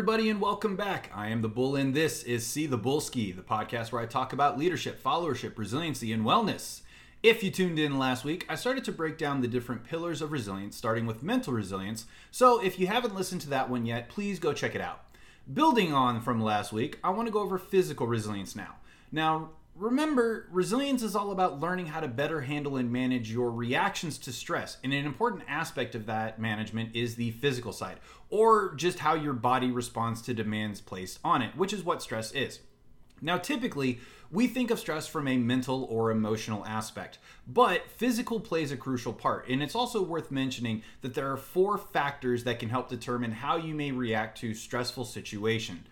everybody, and welcome back. I am the Bull, and this is See the Bullski, the podcast where I talk about leadership, followership, resiliency, and wellness. If you tuned in last week, I started to break down the different pillars of resilience, starting with mental resilience. So if you haven't listened to that one yet, please go check it out. Building on from last week, I want to go over physical resilience now. Now, remember, resilience is all about learning how to better handle and manage your reactions to stress. And an important aspect of that management is the physical side, or just how your body responds to demands placed on it, which is what stress is. Now, typically, we think of stress from a mental or emotional aspect, but physical plays a crucial part. And it's also worth mentioning that there are four factors that can help determine how you may react to stressful situation.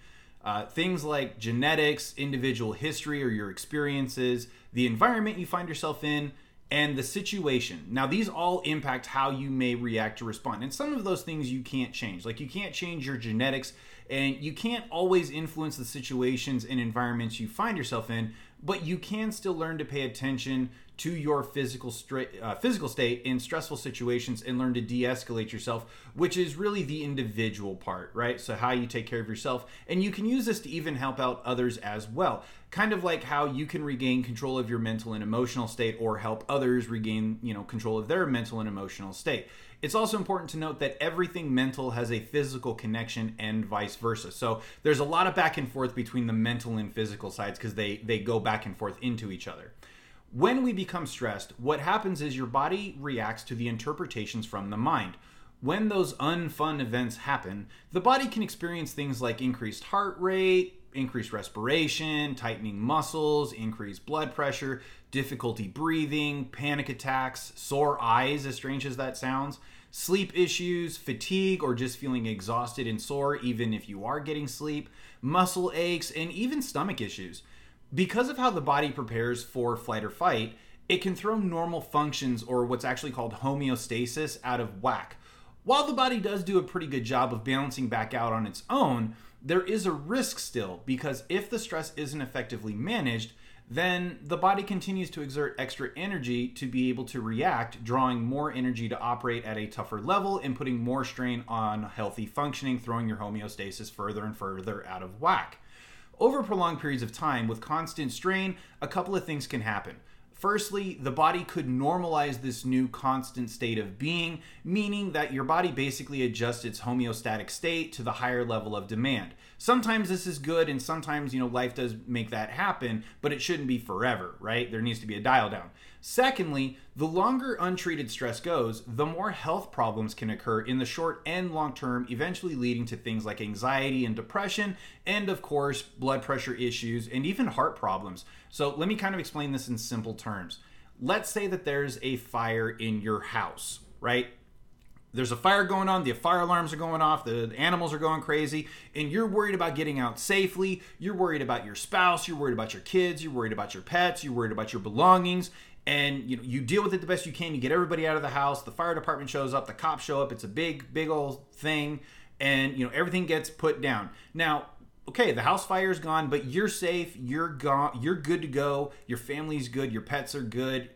Uh, things like genetics, individual history or your experiences, the environment you find yourself in, and the situation. Now, these all impact how you may react to respond. And some of those things you can't change. Like, you can't change your genetics, and you can't always influence the situations and environments you find yourself in, but you can still learn to pay attention to your physical uh, physical state in stressful situations and learn to de-escalate yourself which is really the individual part right so how you take care of yourself and you can use this to even help out others as well kind of like how you can regain control of your mental and emotional state or help others regain you know control of their mental and emotional state it's also important to note that everything mental has a physical connection and vice versa. So there's a lot of back and forth between the mental and physical sides because they, they go back and forth into each other. When we become stressed, what happens is your body reacts to the interpretations from the mind. When those unfun events happen, the body can experience things like increased heart rate, increased respiration, tightening muscles, increased blood pressure, difficulty breathing, panic attacks, sore eyes, as strange as that sounds, sleep issues, fatigue, or just feeling exhausted and sore, even if you are getting sleep, muscle aches, and even stomach issues. Because of how the body prepares for flight or fight, it can throw normal functions or what's actually called homeostasis out of whack. While the body does do a pretty good job of balancing back out on its own, there is a risk still because if the stress isn't effectively managed, then the body continues to exert extra energy to be able to react, drawing more energy to operate at a tougher level and putting more strain on healthy functioning, throwing your homeostasis further and further out of whack. Over prolonged periods of time, with constant strain, a couple of things can happen. Firstly, the body could normalize this new constant state of being, meaning that your body basically adjusts its homeostatic state to the higher level of demand. Sometimes this is good and sometimes, you know, life does make that happen, but it shouldn't be forever, right? There needs to be a dial down. Secondly, the longer untreated stress goes, the more health problems can occur in the short and long term, eventually leading to things like anxiety and depression, and of course, blood pressure issues and even heart problems. So, let me kind of explain this in simple terms. Let's say that there's a fire in your house, right? There's a fire going on, the fire alarms are going off, the animals are going crazy, and you're worried about getting out safely. You're worried about your spouse, you're worried about your kids, you're worried about your pets, you're worried about your belongings, and you know you deal with it the best you can. You get everybody out of the house. The fire department shows up. The cops show up. It's a big big old thing. And you know everything gets put down. Now okay the house fire is gone but you're safe. You're gone. You're good to go. Your family's good. Your pets are good.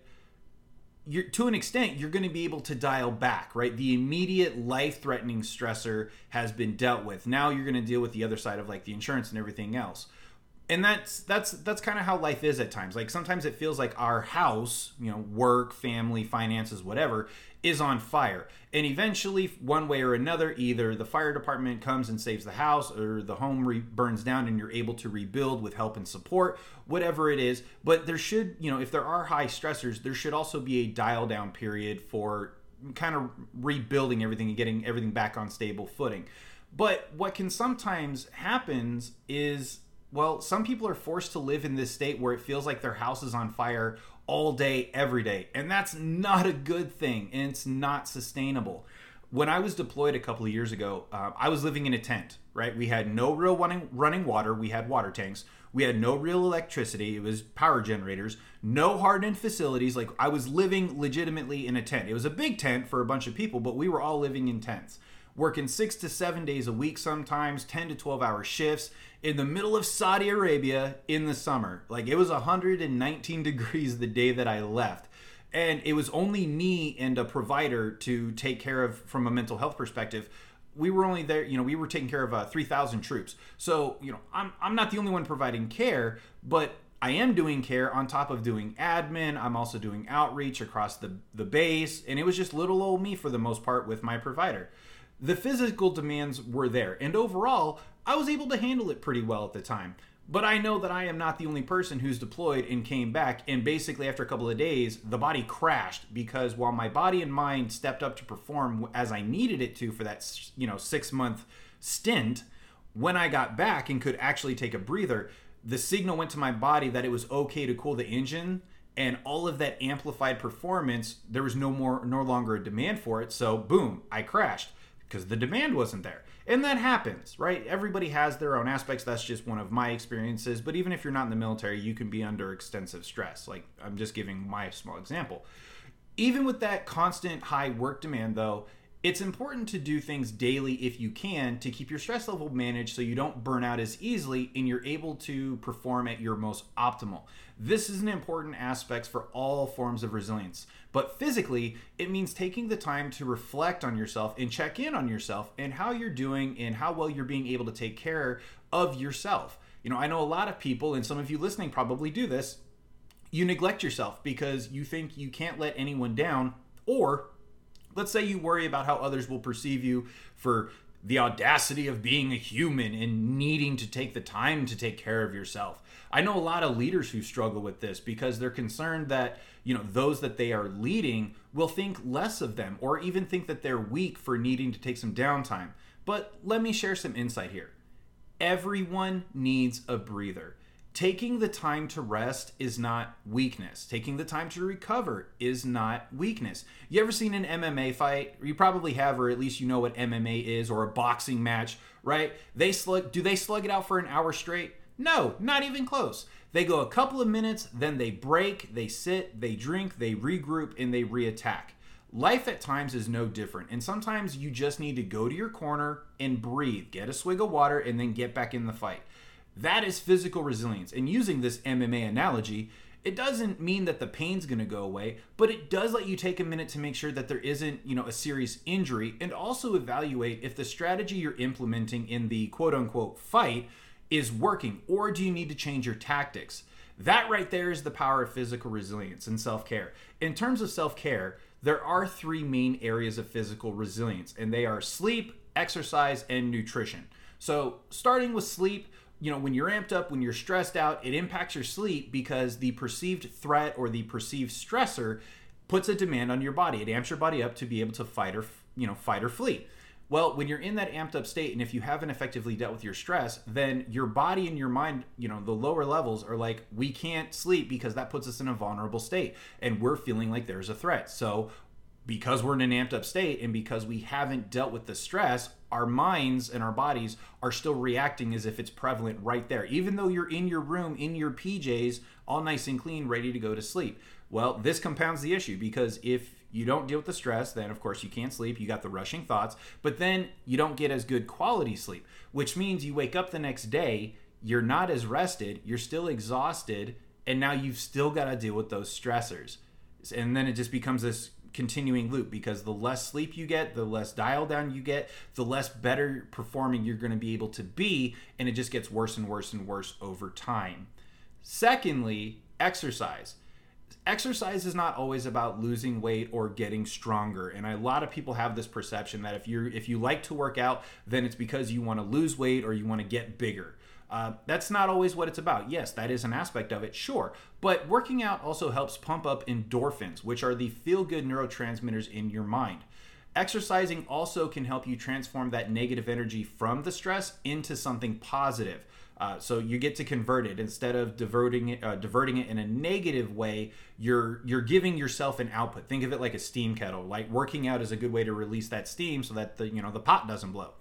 You're to an extent you're going to be able to dial back right? The immediate life threatening stressor has been dealt with. Now you're going to deal with the other side of like the insurance and everything else and that's that's that's kind of how life is at times. Like sometimes it feels like our house you know work family finances whatever is on fire. And eventually one way or another either the fire department comes and saves the house or the home re- burns down and you're able to rebuild with help and support whatever it is. But there should you know if there are high stressors there should also be a dial down period for kind of rebuilding everything and getting everything back on stable footing. But what can sometimes happens is well, some people are forced to live in this state where it feels like their house is on fire all day, every day. And that's not a good thing. And it's not sustainable. When I was deployed a couple of years ago, uh, I was living in a tent, right? We had no real running, running water. We had water tanks. We had no real electricity. It was power generators, no hardened facilities. Like I was living legitimately in a tent. It was a big tent for a bunch of people, but we were all living in tents working six to seven days a week sometimes 10 to 12 hour shifts in the middle of saudi arabia in the summer like it was 119 degrees the day that i left and it was only me and a provider to take care of from a mental health perspective we were only there, you know, we were taking care of uh, 3,000 troops. So, you know, I'm, I'm not the only one providing care, but I am doing care on top of doing admin. I'm also doing outreach across the, the base. And it was just little old me for the most part with my provider. The physical demands were there. And overall, I was able to handle it pretty well at the time. But I know that I am not the only person who's deployed and came back. And basically, after a couple of days, the body crashed because while my body and mind stepped up to perform as I needed it to for that, you know, six month stint, when I got back and could actually take a breather, the signal went to my body that it was okay to cool the engine and all of that amplified performance there was no more no longer a demand for it so boom i crashed because the demand wasn't there and that happens, right? Everybody has their own aspects. That's just one of my experiences. But even if you're not in the military, you can be under extensive stress. Like I'm just giving my small example. Even with that constant high work demand, though, it's important to do things daily if you can to keep your stress level managed so you don't burn out as easily and you're able to perform at your most optimal. This is an important aspect for all forms of resilience. But physically, it means taking the time to reflect on yourself and check in on yourself and how you're doing and how well you're being able to take care of yourself. You know, I know a lot of people, and some of you listening probably do this, you neglect yourself because you think you can't let anyone down, or let's say you worry about how others will perceive you for the audacity of being a human and needing to take the time to take care of yourself. I know a lot of leaders who struggle with this because they're concerned that, you know, those that they are leading will think less of them or even think that they're weak for needing to take some downtime. But let me share some insight here. Everyone needs a breather. Taking the time to rest is not weakness. Taking the time to recover is not weakness. You ever seen an MMA fight? You probably have, or at least you know what MMA is, or a boxing match, right? They slug. Do they slug it out for an hour straight? No, not even close. They go a couple of minutes, then they break, they sit, they drink, they regroup, and they reattack. Life at times is no different, and sometimes you just need to go to your corner and breathe, get a swig of water, and then get back in the fight. That is physical resilience. And using this MMA analogy, it doesn't mean that the pain's going to go away, but it does let you take a minute to make sure that there isn't, you know, a serious injury and also evaluate if the strategy you're implementing in the quote unquote fight is working or do you need to change your tactics? That right there is the power of physical resilience and self care. In terms of self care, there are three main areas of physical resilience, and they are sleep, exercise, and nutrition. So, starting with sleep, you know, when you're amped up, when you're stressed out, it impacts your sleep because the perceived threat or the perceived stressor puts a demand on your body. It amps your body up to be able to fight or, you know, fight or flee. Well, when you're in that amped up state, and if you haven't effectively dealt with your stress, then your body and your mind, you know, the lower levels are like, we can't sleep because that puts us in a vulnerable state and we're feeling like there's a threat. So, because we're in an amped up state and because we haven't dealt with the stress, our minds and our bodies are still reacting as if it's prevalent right there, even though you're in your room, in your PJs, all nice and clean, ready to go to sleep. Well, this compounds the issue because if you don't deal with the stress, then of course you can't sleep. You got the rushing thoughts, but then you don't get as good quality sleep, which means you wake up the next day, you're not as rested, you're still exhausted, and now you've still got to deal with those stressors. And then it just becomes this continuing loop because the less sleep you get, the less dial down you get, the less better performing you're going to be able to be, and it just gets worse and worse and worse over time. Secondly, exercise exercise is not always about losing weight or getting stronger and a lot of people have this perception that if you if you like to work out then it's because you want to lose weight or you want to get bigger uh, that's not always what it's about. Yes, that is an aspect of it, sure. But working out also helps pump up endorphins, which are the feel good neurotransmitters in your mind. Exercising also can help you transform that negative energy from the stress into something positive. Uh, so you get to convert it instead of diverting it, uh, diverting it in a negative way. You're you're giving yourself an output. Think of it like a steam kettle. Like working out is a good way to release that steam so that the you know the pot doesn't blow.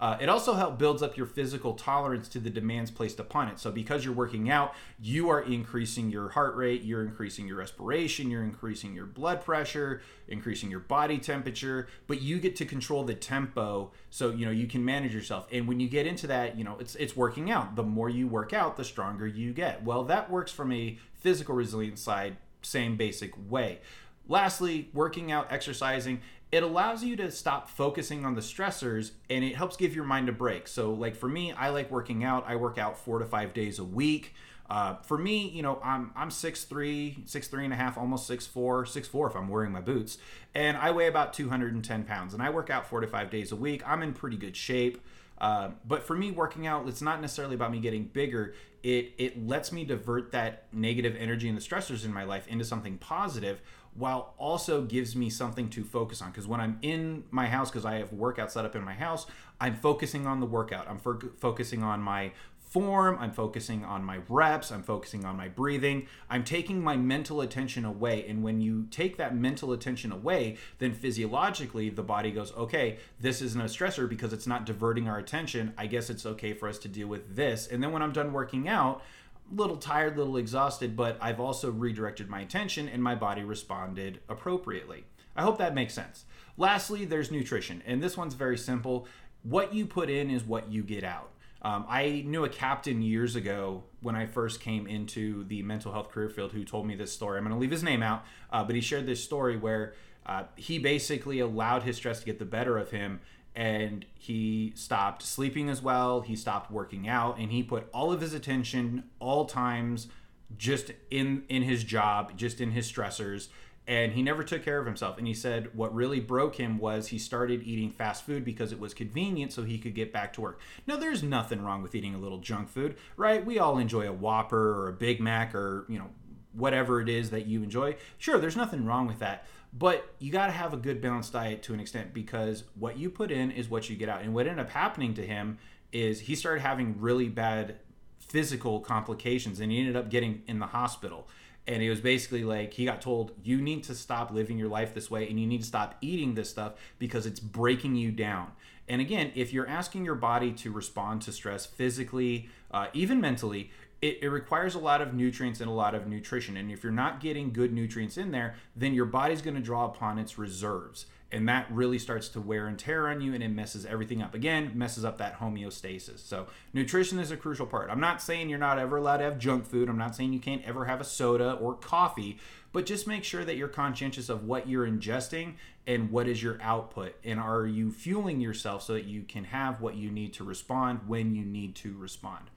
Uh, it also helps builds up your physical tolerance to the demands placed upon it. So because you're working out, you are increasing your heart rate, you're increasing your respiration, you're increasing your blood pressure, increasing your body temperature, but you get to control the tempo so you know you can manage yourself. And when you get into that, you know, it's it's working out. The more you work out, the stronger you get. Well, that works from a physical resilience side, same basic way. Lastly, working out, exercising, it allows you to stop focusing on the stressors and it helps give your mind a break. So, like for me, I like working out. I work out four to five days a week. Uh, for me, you know, I'm I'm six three, six three and a half, almost six four, six four if I'm wearing my boots, and I weigh about 210 pounds. And I work out four to five days a week. I'm in pretty good shape. Uh, but for me, working out, it's not necessarily about me getting bigger. It it lets me divert that negative energy and the stressors in my life into something positive while also gives me something to focus on. Because when I'm in my house, because I have workout set up in my house, I'm focusing on the workout. I'm fo- focusing on my form. I'm focusing on my reps. I'm focusing on my breathing. I'm taking my mental attention away. And when you take that mental attention away, then physiologically the body goes, okay, this isn't a stressor because it's not diverting our attention. I guess it's okay for us to deal with this. And then when I'm done working out, little tired, little exhausted, but I've also redirected my attention and my body responded appropriately. I hope that makes sense. Lastly, there's nutrition, and this one's very simple. What you put in is what you get out. Um, I knew a captain years ago when I first came into the mental health career field who told me this story. I'm going to leave his name out, uh, but he shared this story where uh, he basically allowed his stress to get the better of him and he stopped sleeping as well. He stopped working out, and he put all of his attention, all times, just in in his job, just in his stressors, and he never took care of himself. And he said what really broke him was he started eating fast food because it was convenient, so he could get back to work. Now, there's nothing wrong with eating a little junk food, right? We all enjoy a Whopper or a Big Mac or you know whatever it is that you enjoy. Sure, there's nothing wrong with that. But you got to have a good balanced diet to an extent because what you put in is what you get out. And what ended up happening to him is he started having really bad physical complications and he ended up getting in the hospital. And it was basically like he got told, you need to stop living your life this way and you need to stop eating this stuff because it's breaking you down. And again, if you're asking your body to respond to stress physically, uh, even mentally, it, it, requires a lot of nutrients and a lot of nutrition. And if you're not getting good nutrients in there, then your body's going to draw upon its reserves. And that really starts to wear and tear on you and it messes everything up. Again, messes up that homeostasis. So, nutrition is a crucial part. I'm not saying you're not ever allowed to have junk food. I'm not saying you can't ever have a soda or coffee, but just make sure that you're conscientious of what you're ingesting and what is your output. And are you fueling yourself so that you can have what you need to respond when you need to respond?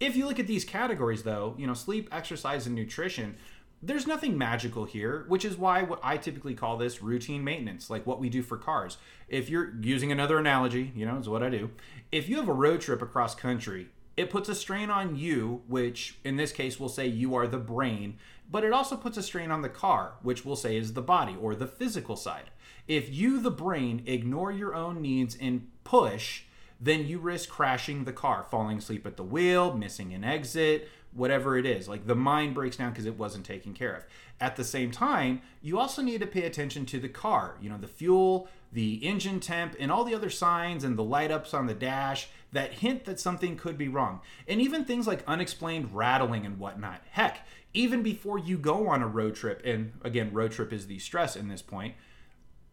If you look at these categories, though, you know, sleep, exercise, and nutrition, there's nothing magical here, which is why what I typically call this routine maintenance, like what we do for cars. If you're using another analogy, you know, is what I do. If you have a road trip across country, it puts a strain on you, which in this case we'll say you are the brain, but it also puts a strain on the car, which we'll say is the body or the physical side. If you, the brain, ignore your own needs and push, then you risk crashing the car, falling asleep at the wheel, missing an exit, whatever it is. Like the mind breaks down because it wasn't taken care of. At the same time, you also need to pay attention to the car, you know, the fuel, the engine temp, and all the other signs and the light ups on the dash that hint that something could be wrong. And even things like unexplained rattling and whatnot. Heck, even before you go on a road trip, and again, road trip is the stress in this point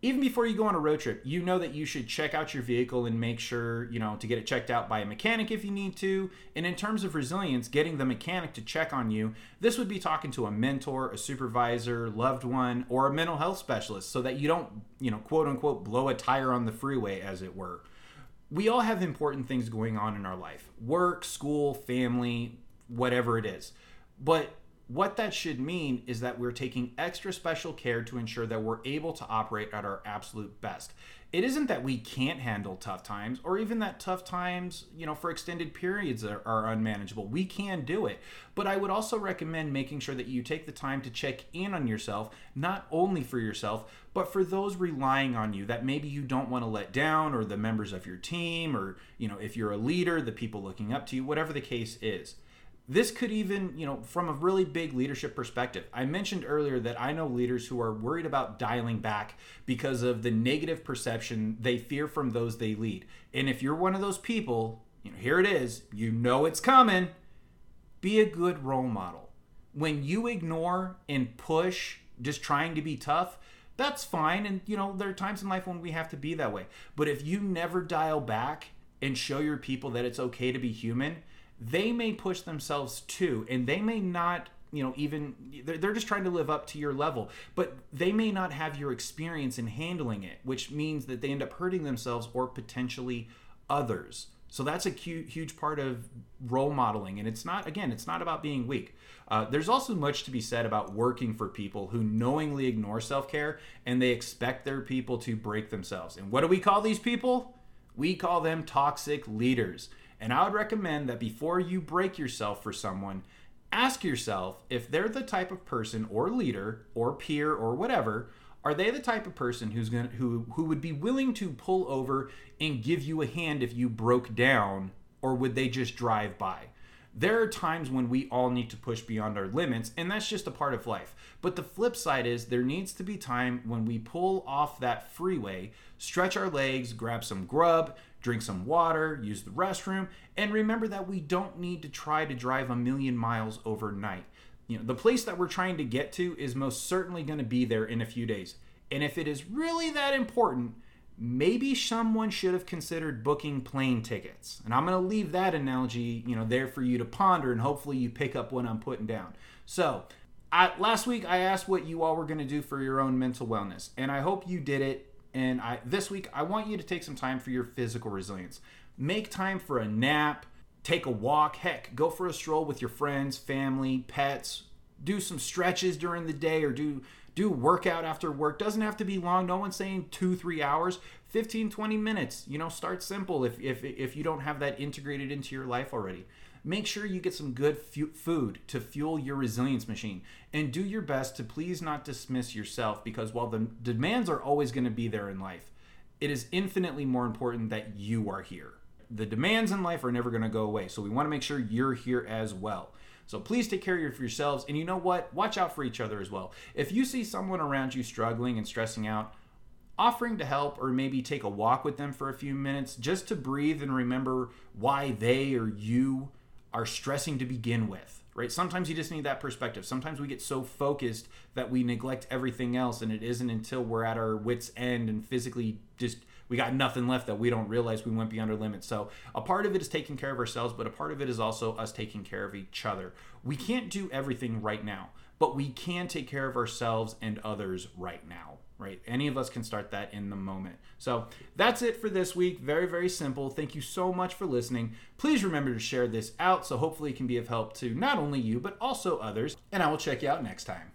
even before you go on a road trip, you know that you should check out your vehicle and make sure, you know, to get it checked out by a mechanic if you need to. And in terms of resilience, getting the mechanic to check on you, this would be talking to a mentor, a supervisor, loved one, or a mental health specialist so that you don't, you know, quote unquote, blow a tire on the freeway, as it were. We all have important things going on in our life work, school, family, whatever it is. But what that should mean is that we're taking extra special care to ensure that we're able to operate at our absolute best. It isn't that we can't handle tough times or even that tough times, you know, for extended periods are, are, unmanageable. We can do it. But I would also recommend making sure that you take the time to check in on yourself, not only for yourself, but for those relying on you that maybe you don't want to let down or the members of your team or, you know, if you're a leader, the people looking up to you, whatever the case is. This could even, you know, from a really big leadership perspective. I mentioned earlier that I know leaders who are worried about dialing back because of the negative perception they fear from those they lead. And if you're one of those people, you know, here it is, you know it's coming. Be a good role model. When you ignore and push just trying to be tough, that's fine and you know there are times in life when we have to be that way. But if you never dial back and show your people that it's okay to be human, they may push themselves too, and they may not you know even they're, just trying to live up to your level but they may not have your experience in handling it which means that they end up hurting themselves or potentially others. So that's a huge part of role modeling and it's not again it's not about being weak. Uh, there's also much to be said about working for people who knowingly ignore self-care and they expect their people to break themselves. And what do we call these people? We call them toxic leaders and i would recommend that before you break yourself for someone ask yourself if they're the type of person or leader or peer or whatever are they the type of person who's going who who would be willing to pull over and give you a hand if you broke down or would they just drive by? There are times when we all need to push beyond our limits and that's just a part of life. But the flip side is there needs to be time when we pull off that freeway stretch our legs grab some grub drink some water use the restroom and remember that we don't need to try to drive a million miles overnight. You know the place that we're trying to get to is most certainly going to be there in a few days. And if it is really that important maybe someone should have considered booking plane tickets. And i'm going to leave that analogy you know there for you to ponder and hopefully you pick up what i'm putting down. So I, last week i asked what you all were going to do for your own mental wellness and i hope you did it and I, this week i want you to take some time for your physical resilience make time for a nap take a walk, heck, go for a stroll with your friends, family, pets, do some stretches during the day or do do workout after work. Doesn't have to be long. No one's saying 2 3 hours. 15 20 minutes. You know, start simple if if if you don't have that integrated into your life already. Make sure you get some good fu- food to fuel your resilience machine and do your best to please not dismiss yourself because while the demands are always going to be there in life, it is infinitely more important that you are here the demands in life are never going to go away. So we want to make sure you're here as well. So please take care of yourselves. And you know what? Watch out for each other as well. If you see someone around you struggling and stressing out, offering to help or maybe take a walk with them for a few minutes just to breathe and remember why they or you are stressing to begin with right sometimes you just need that perspective sometimes we get so focused that we neglect everything else and it isn't until we're at our wits end and physically just we got nothing left that we don't realize we went beyond our limits. So a part of it is taking care of ourselves, but a part of it is also us taking care of each other. We can't do everything right now, but we can take care of ourselves and others right now. Right? Any of us can start that in the moment. So that's it for this week. Very, very simple. Thank you so much for listening. Please remember to share this out so hopefully it can be of help to not only you, but also others. And I will check you out next time.